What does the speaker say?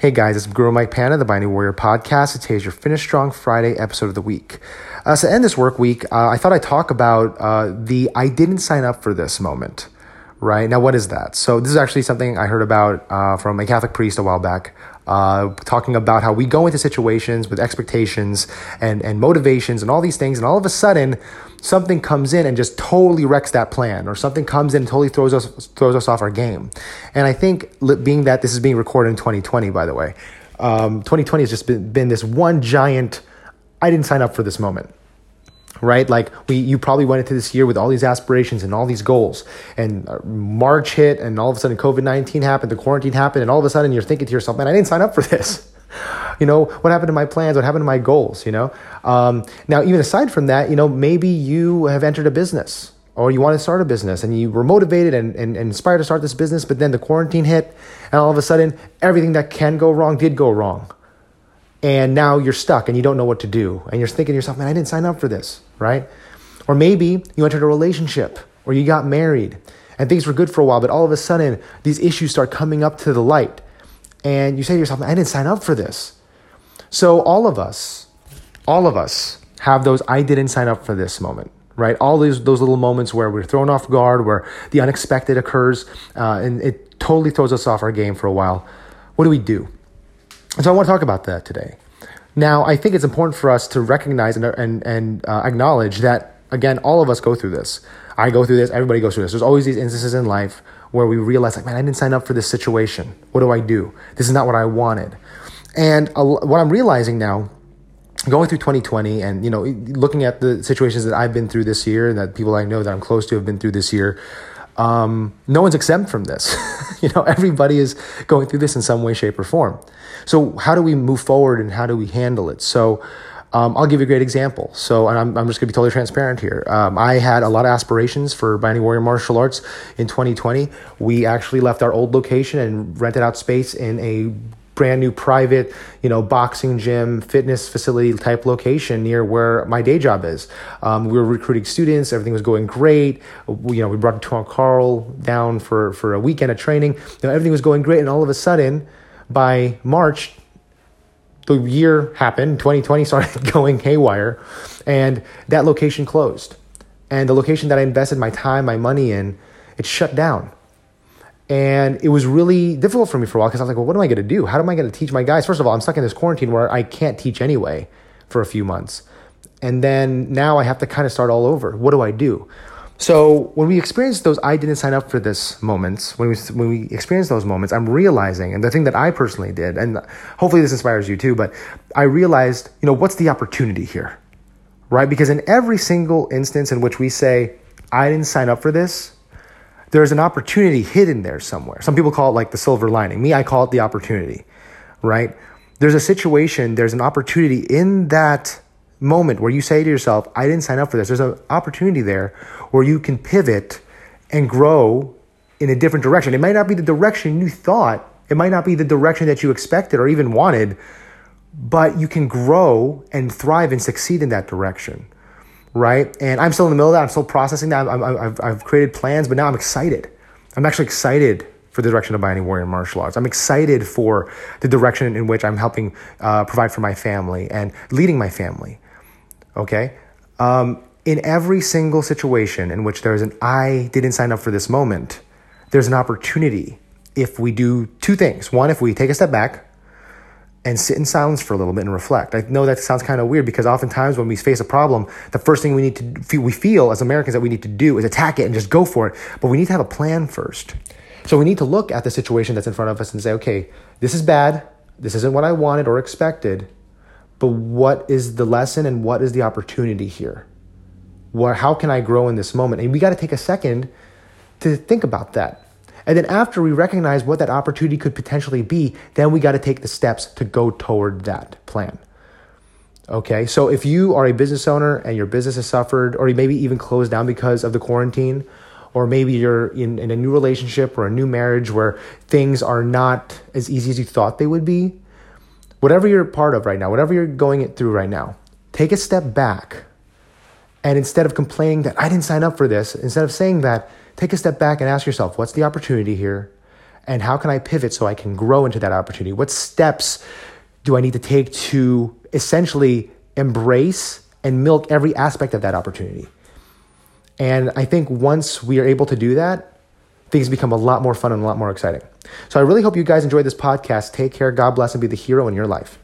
Hey guys, it's Guru Mike Pana, the Binding Warrior podcast. Today's your Finish Strong Friday episode of the week. Uh, so, to end this work week, uh, I thought I'd talk about uh, the I didn't sign up for this moment. Right now, what is that? So, this is actually something I heard about uh, from a Catholic priest a while back uh, talking about how we go into situations with expectations and, and motivations and all these things, and all of a sudden, something comes in and just totally wrecks that plan, or something comes in and totally throws us throws us off our game. And I think, being that this is being recorded in 2020, by the way, um, 2020 has just been, been this one giant. I didn't sign up for this moment right? Like we, you probably went into this year with all these aspirations and all these goals, and uh, March hit, and all of a sudden COVID nineteen happened, the quarantine happened, and all of a sudden you're thinking to yourself, man, I didn't sign up for this. You know what happened to my plans? What happened to my goals? You know. Um, now, even aside from that, you know, maybe you have entered a business or you want to start a business and you were motivated and, and, and, inspired to start this business, but then the quarantine hit, and all of a sudden, everything that can go wrong did go wrong and now you're stuck and you don't know what to do. And you're thinking to yourself, man, I didn't sign up for this, right? Or maybe you entered a relationship or you got married and things were good for a while, but all of a sudden these issues start coming up to the light. And you say to yourself, I didn't sign up for this. So all of us, all of us have those I didn't sign up for this moment right? All these those little moments where we're thrown off guard, where the unexpected occurs, uh, and it totally throws us off our game for a while. What do we do? And so I want to talk about that today. Now, I think it's important for us to recognize and, and, and uh, acknowledge that, again, all of us go through this. I go through this, everybody goes through this. There's always these instances in life where we realize, like, man, I didn't sign up for this situation. What do I do? This is not what I wanted. And what I'm realizing now, going through 2020 and, you know, looking at the situations that I've been through this year and that people I know that I'm close to have been through this year, um, no one's exempt from this. you know, everybody is going through this in some way, shape, or form. So, how do we move forward and how do we handle it? So, um, I'll give you a great example. So, and I'm, I'm just going to be totally transparent here. Um, I had a lot of aspirations for Binding Warrior Martial Arts in 2020. We actually left our old location and rented out space in a brand new private, you know, boxing gym, fitness facility type location near where my day job is. Um, we were recruiting students. Everything was going great. We, you know, we brought Tuan Carl down for, for a weekend of training. You know, everything was going great. And all of a sudden, by March, the year happened, 2020 started going haywire, and that location closed. And the location that I invested my time, my money in, it shut down. And it was really difficult for me for a while because I was like, well, what am I going to do? How am I going to teach my guys? First of all, I'm stuck in this quarantine where I can't teach anyway for a few months. And then now I have to kind of start all over. What do I do? So when we experience those I didn't sign up for this moments, when we when we experience those moments, I'm realizing, and the thing that I personally did, and hopefully this inspires you too, but I realized, you know, what's the opportunity here? Right? Because in every single instance in which we say, I didn't sign up for this, there's an opportunity hidden there somewhere. Some people call it like the silver lining. Me, I call it the opportunity, right? There's a situation, there's an opportunity in that moment where you say to yourself, I didn't sign up for this. There's an opportunity there where you can pivot and grow in a different direction. It might not be the direction you thought, it might not be the direction that you expected or even wanted, but you can grow and thrive and succeed in that direction right? And I'm still in the middle of that. I'm still processing that. i have I've created plans, but now I'm excited. I'm actually excited for the direction of Binding Warrior Martial Arts. I'm excited for the direction in which I'm helping uh, provide for my family and leading my family. Okay? Um, in every single situation in which there's an I didn't sign up for this moment, there's an opportunity if we do two things. One, if we take a step back and sit in silence for a little bit and reflect. I know that sounds kind of weird because oftentimes when we face a problem, the first thing we need to feel, we feel as Americans that we need to do is attack it and just go for it. But we need to have a plan first. So we need to look at the situation that's in front of us and say, okay, this is bad. This isn't what I wanted or expected. But what is the lesson and what is the opportunity here? What, how can I grow in this moment? And we got to take a second to think about that. And then after we recognize what that opportunity could potentially be, then we got to take the steps to go toward that plan. Okay, so if you are a business owner and your business has suffered, or you maybe even closed down because of the quarantine, or maybe you're in, in a new relationship or a new marriage where things are not as easy as you thought they would be, whatever you're part of right now, whatever you're going through right now, take a step back. And instead of complaining that I didn't sign up for this, instead of saying that, take a step back and ask yourself, what's the opportunity here? And how can I pivot so I can grow into that opportunity? What steps do I need to take to essentially embrace and milk every aspect of that opportunity? And I think once we are able to do that, things become a lot more fun and a lot more exciting. So I really hope you guys enjoyed this podcast. Take care, God bless, and be the hero in your life.